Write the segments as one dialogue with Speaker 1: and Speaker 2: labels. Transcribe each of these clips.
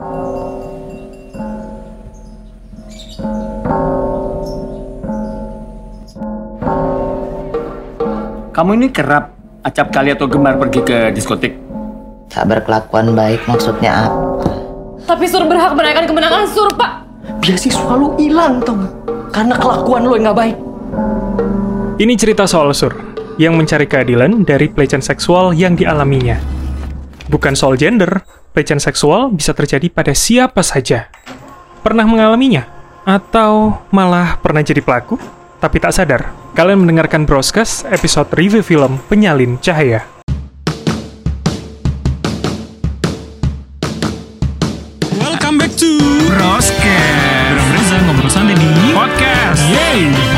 Speaker 1: Kamu ini kerap acap kali atau gemar pergi ke diskotik?
Speaker 2: Tak berkelakuan baik maksudnya apa?
Speaker 3: Tapi Sur berhak merayakan kemenangan Sur, Pak.
Speaker 4: Beasiswa lu hilang tau gak? Karena kelakuan lu yang gak baik.
Speaker 5: Ini cerita soal Sur, yang mencari keadilan dari pelecehan seksual yang dialaminya. Bukan soal gender, pelecehan seksual bisa terjadi pada siapa saja. Pernah mengalaminya? Atau malah pernah jadi pelaku, tapi tak sadar? Kalian mendengarkan Broscast episode review film Penyalin Cahaya.
Speaker 6: Welcome back to Bram Reza ngobrol santai di Podcast Yeay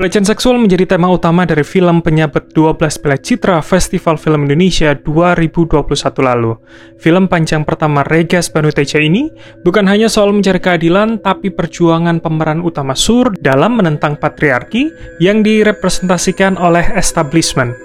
Speaker 5: Pelecehan seksual menjadi tema utama dari film penyabet 12 Piala Citra Festival Film Indonesia 2021 lalu. Film panjang pertama Regas Banuteja ini bukan hanya soal mencari keadilan, tapi perjuangan pemeran utama Sur dalam menentang patriarki yang direpresentasikan oleh establishment.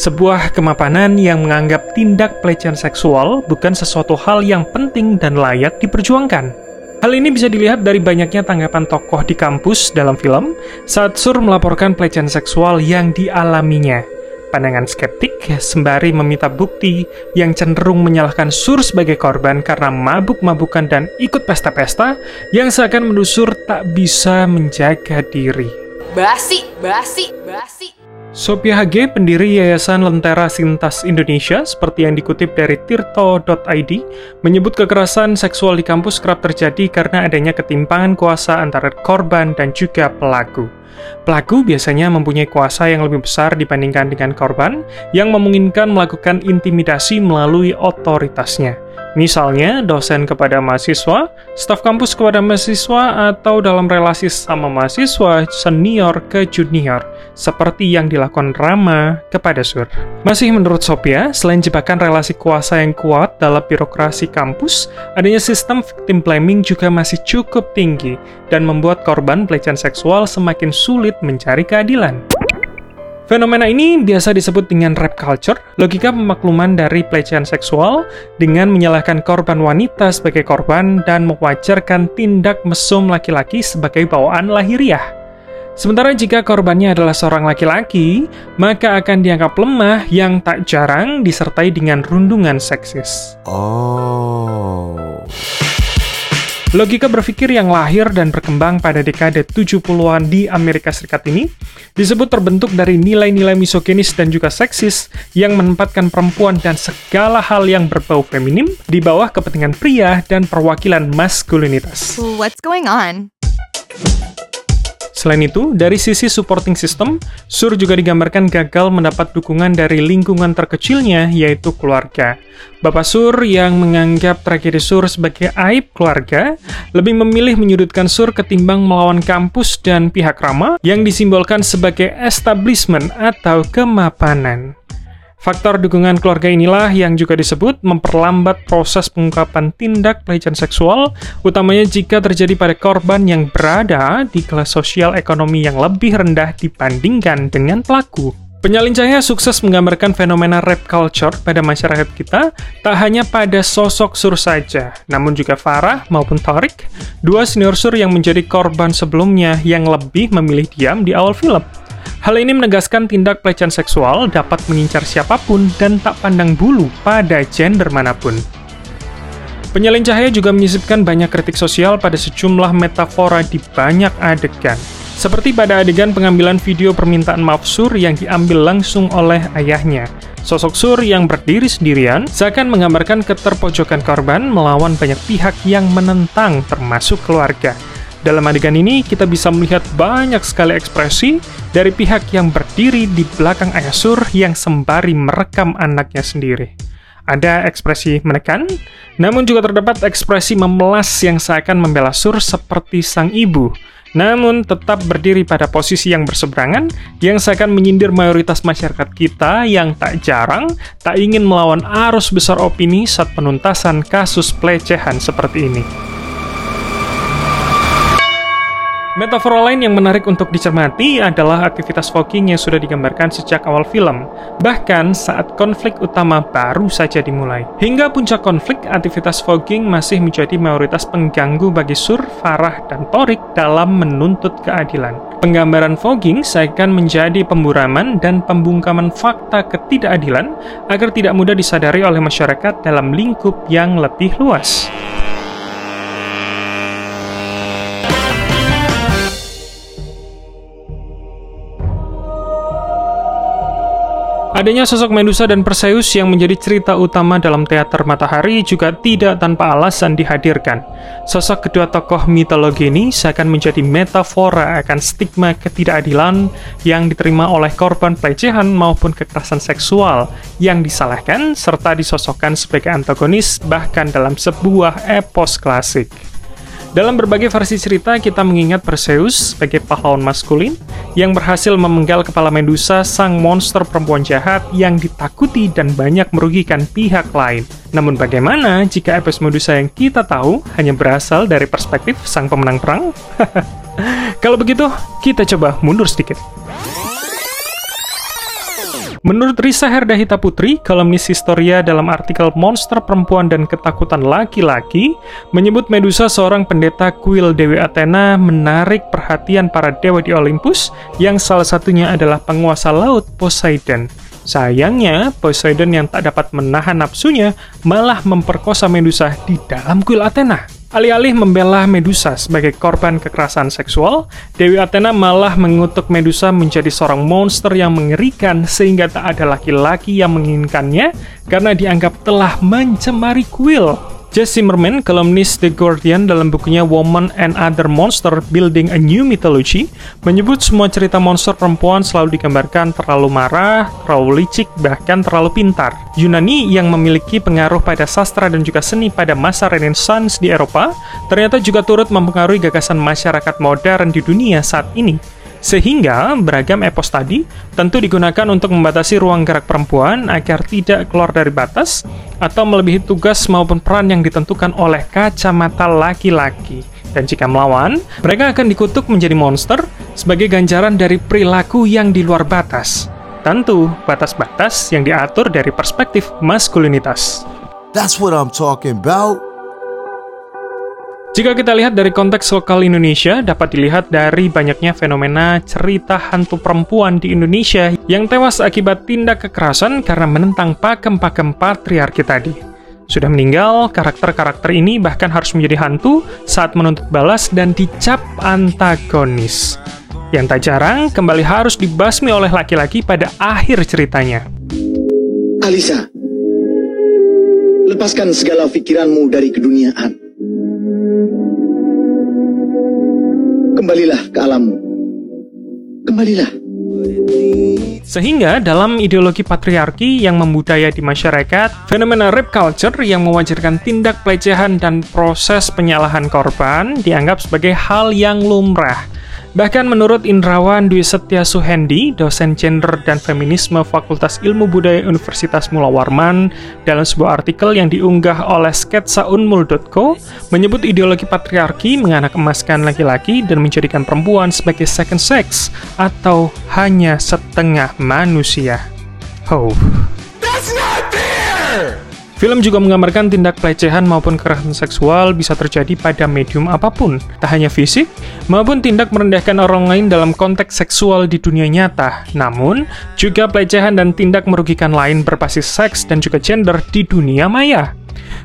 Speaker 5: Sebuah kemapanan yang menganggap tindak pelecehan seksual bukan sesuatu hal yang penting dan layak diperjuangkan. Hal ini bisa dilihat dari banyaknya tanggapan tokoh di kampus dalam film saat Sur melaporkan pelecehan seksual yang dialaminya. Pandangan skeptik sembari meminta bukti yang cenderung menyalahkan Sur sebagai korban karena mabuk-mabukan dan ikut pesta-pesta yang seakan mendusur tak bisa menjaga diri.
Speaker 3: Basi, basi, basi.
Speaker 5: Sophia Hage, pendiri Yayasan Lentera Sintas Indonesia, seperti yang dikutip dari tirto.id, menyebut kekerasan seksual di kampus kerap terjadi karena adanya ketimpangan kuasa antara korban dan juga pelaku. Pelaku biasanya mempunyai kuasa yang lebih besar dibandingkan dengan korban, yang memungkinkan melakukan intimidasi melalui otoritasnya. Misalnya, dosen kepada mahasiswa, staf kampus kepada mahasiswa, atau dalam relasi sama mahasiswa senior ke junior, seperti yang dilakukan Rama kepada Sur. Masih menurut Sophia, selain jebakan relasi kuasa yang kuat dalam birokrasi kampus, adanya sistem victim blaming juga masih cukup tinggi dan membuat korban pelecehan seksual semakin sulit mencari keadilan. Fenomena ini biasa disebut dengan rap culture, logika pemakluman dari pelecehan seksual dengan menyalahkan korban wanita sebagai korban dan mewajarkan tindak mesum laki-laki sebagai bawaan lahiriah. Sementara jika korbannya adalah seorang laki-laki, maka akan dianggap lemah yang tak jarang disertai dengan rundungan seksis.
Speaker 7: Oh.
Speaker 5: Logika berpikir yang lahir dan berkembang pada dekade 70-an di Amerika Serikat ini disebut terbentuk dari nilai-nilai misoginis dan juga seksis yang menempatkan perempuan dan segala hal yang berbau feminim di bawah kepentingan pria dan perwakilan maskulinitas.
Speaker 8: What's going on?
Speaker 5: Selain itu, dari sisi supporting system, Sur juga digambarkan gagal mendapat dukungan dari lingkungan terkecilnya, yaitu keluarga. Bapak Sur yang menganggap tragedi Sur sebagai aib keluarga, lebih memilih menyudutkan Sur ketimbang melawan kampus dan pihak Rama yang disimbolkan sebagai establishment atau kemapanan. Faktor dukungan keluarga inilah yang juga disebut memperlambat proses pengungkapan tindak pelecehan seksual, utamanya jika terjadi pada korban yang berada di kelas sosial ekonomi yang lebih rendah dibandingkan dengan pelaku. Penyalin Cahaya sukses menggambarkan fenomena rap culture pada masyarakat kita, tak hanya pada sosok Sur saja, namun juga Farah maupun Torik, dua senior Sur yang menjadi korban sebelumnya yang lebih memilih diam di awal film. Hal ini menegaskan tindak pelecehan seksual dapat mengincar siapa pun dan tak pandang bulu pada gender mana pun. Penyalin cahaya juga menyisipkan banyak kritik sosial pada sejumlah metafora di banyak adegan. Seperti pada adegan pengambilan video permintaan maaf Sur yang diambil langsung oleh ayahnya. Sosok Sur yang berdiri sendirian seakan menggambarkan keterpojokan korban melawan banyak pihak yang menentang termasuk keluarga. Dalam adegan ini, kita bisa melihat banyak sekali ekspresi dari pihak yang berdiri di belakang ayah Sur yang sembari merekam anaknya sendiri. Ada ekspresi menekan, namun juga terdapat ekspresi memelas yang seakan membela Sur seperti sang ibu, namun tetap berdiri pada posisi yang berseberangan, yang seakan menyindir mayoritas masyarakat kita yang tak jarang tak ingin melawan arus besar opini saat penuntasan kasus pelecehan seperti ini. Metafora lain yang menarik untuk dicermati adalah aktivitas fogging yang sudah digambarkan sejak awal film, bahkan saat konflik utama baru saja dimulai. Hingga puncak konflik, aktivitas fogging masih menjadi mayoritas pengganggu bagi Sur, Farah, dan Torik dalam menuntut keadilan. Penggambaran fogging seakan menjadi pemburaman dan pembungkaman fakta ketidakadilan agar tidak mudah disadari oleh masyarakat dalam lingkup yang lebih luas. Adanya sosok Medusa dan Perseus yang menjadi cerita utama dalam teater Matahari juga tidak tanpa alasan dihadirkan. Sosok kedua tokoh mitologi ini seakan menjadi metafora akan stigma ketidakadilan yang diterima oleh korban pelecehan maupun kekerasan seksual yang disalahkan serta disosokkan sebagai antagonis bahkan dalam sebuah epos klasik. Dalam berbagai versi cerita, kita mengingat Perseus sebagai pahlawan maskulin yang berhasil memenggal kepala Medusa, sang monster perempuan jahat yang ditakuti dan banyak merugikan pihak lain. Namun bagaimana jika Epos Medusa yang kita tahu hanya berasal dari perspektif sang pemenang perang? Kalau begitu, kita coba mundur sedikit. Menurut Risa Herdahita Putri, kolumnis Historia dalam artikel Monster Perempuan dan Ketakutan Laki-Laki, menyebut Medusa seorang pendeta kuil Dewi Athena menarik perhatian para dewa di Olympus, yang salah satunya adalah penguasa laut Poseidon. Sayangnya, Poseidon yang tak dapat menahan nafsunya malah memperkosa Medusa di dalam kuil Athena. Alih-alih membela Medusa sebagai korban kekerasan seksual, Dewi Athena malah mengutuk Medusa menjadi seorang monster yang mengerikan sehingga tak ada laki-laki yang menginginkannya karena dianggap telah mencemari kuil. Jesse Zimmerman, kolumnis The Guardian dalam bukunya Woman and Other Monster Building a New Mythology, menyebut semua cerita monster perempuan selalu digambarkan terlalu marah, terlalu licik, bahkan terlalu pintar. Yunani yang memiliki pengaruh pada sastra dan juga seni pada masa Renaissance di Eropa, ternyata juga turut mempengaruhi gagasan masyarakat modern di dunia saat ini. Sehingga beragam epos tadi tentu digunakan untuk membatasi ruang gerak perempuan agar tidak keluar dari batas atau melebihi tugas maupun peran yang ditentukan oleh kacamata laki-laki. Dan jika melawan, mereka akan dikutuk menjadi monster sebagai ganjaran dari perilaku yang di luar batas. Tentu, batas-batas yang diatur dari perspektif maskulinitas.
Speaker 7: That's what I'm talking about.
Speaker 5: Jika kita lihat dari konteks lokal Indonesia, dapat dilihat dari banyaknya fenomena cerita hantu perempuan di Indonesia yang tewas akibat tindak kekerasan karena menentang pakem-pakem patriarki tadi. Sudah meninggal, karakter-karakter ini bahkan harus menjadi hantu saat menuntut balas dan dicap antagonis. Yang tak jarang, kembali harus dibasmi oleh laki-laki pada akhir ceritanya.
Speaker 8: Alisa, lepaskan segala pikiranmu dari keduniaan. Kembalilah ke alammu. Kembalilah.
Speaker 5: Sehingga dalam ideologi patriarki yang membudaya di masyarakat, fenomena rape culture yang mewajarkan tindak pelecehan dan proses penyalahan korban dianggap sebagai hal yang lumrah. Bahkan menurut Indrawan Dwi Setia Suhendi, dosen gender dan feminisme Fakultas Ilmu Budaya Universitas Mula Warman, dalam sebuah artikel yang diunggah oleh sketsaunmul.co, menyebut ideologi patriarki menganak emaskan laki-laki dan menjadikan perempuan sebagai second sex atau hanya setengah manusia. Oh. Film juga menggambarkan tindak pelecehan maupun kekerasan seksual bisa terjadi pada medium apa pun, tak hanya fisik, maupun tindak merendahkan orang lain dalam konteks seksual di dunia nyata, namun juga pelecehan dan tindak merugikan lain berbasis seks dan juga gender di dunia maya.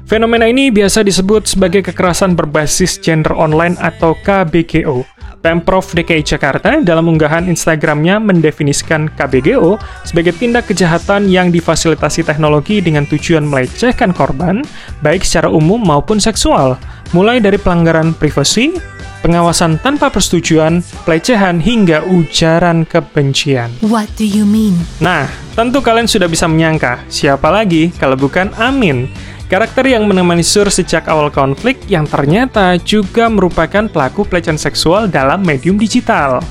Speaker 5: Fenomena ini biasa disebut sebagai kekerasan berbasis gender online atau KBGO. Pemprov DKI Jakarta dalam unggahan Instagramnya mendefinisikan KBGO sebagai tindak kejahatan yang difasilitasi teknologi dengan tujuan melecehkan korban, baik secara umum maupun seksual, mulai dari pelanggaran privasi, pengawasan tanpa persetujuan, pelecehan, hingga ujaran kebencian.
Speaker 9: What do you mean?
Speaker 5: Nah, tentu kalian sudah bisa menyangka, siapa lagi kalau bukan Amin, Karakter yang menemani Sur sejak awal konflik yang ternyata juga merupakan pelaku pelecehan seksual dalam medium digital.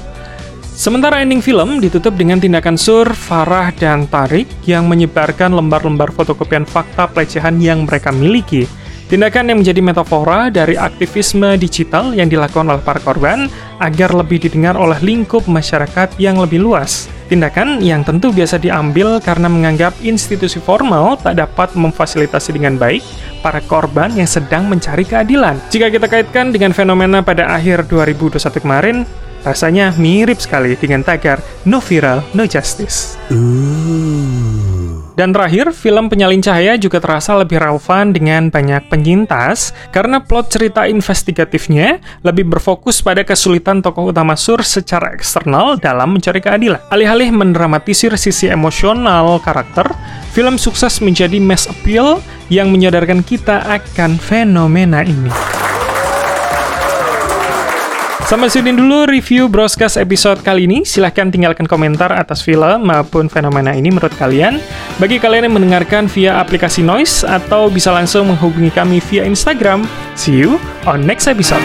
Speaker 5: Sementara ending film ditutup dengan tindakan Sur, Farah, dan Tarik yang menyebarkan lembar-lembar fotokopian fakta pelecehan yang mereka miliki. Tindakan yang menjadi metafora dari aktivisme digital yang dilakukan oleh para korban agar lebih didengar oleh lingkup masyarakat yang lebih luas. Tindakan yang tentu biasa diambil karena menganggap institusi formal tak dapat memfasilitasi dengan baik para korban yang sedang mencari keadilan. Jika kita kaitkan dengan fenomena pada akhir 2021 kemarin, rasanya mirip sekali dengan tagar No Viral, No Justice. Dan terakhir, film Penyalin Cahaya juga terasa lebih relevan dengan banyak penyintas karena plot cerita investigatifnya lebih berfokus pada kesulitan tokoh utama Sur secara eksternal dalam mencari keadilan. Alih-alih mendramatisir sisi emosional karakter, film sukses menjadi mass appeal yang menyadarkan kita akan fenomena ini. Sampai sini dulu review Broscast episode kali ini. Silahkan tinggalkan komentar atas film maupun fenomena ini menurut kalian. Bagi kalian yang mendengarkan via aplikasi Noise atau bisa langsung menghubungi kami via Instagram. See you on next episode.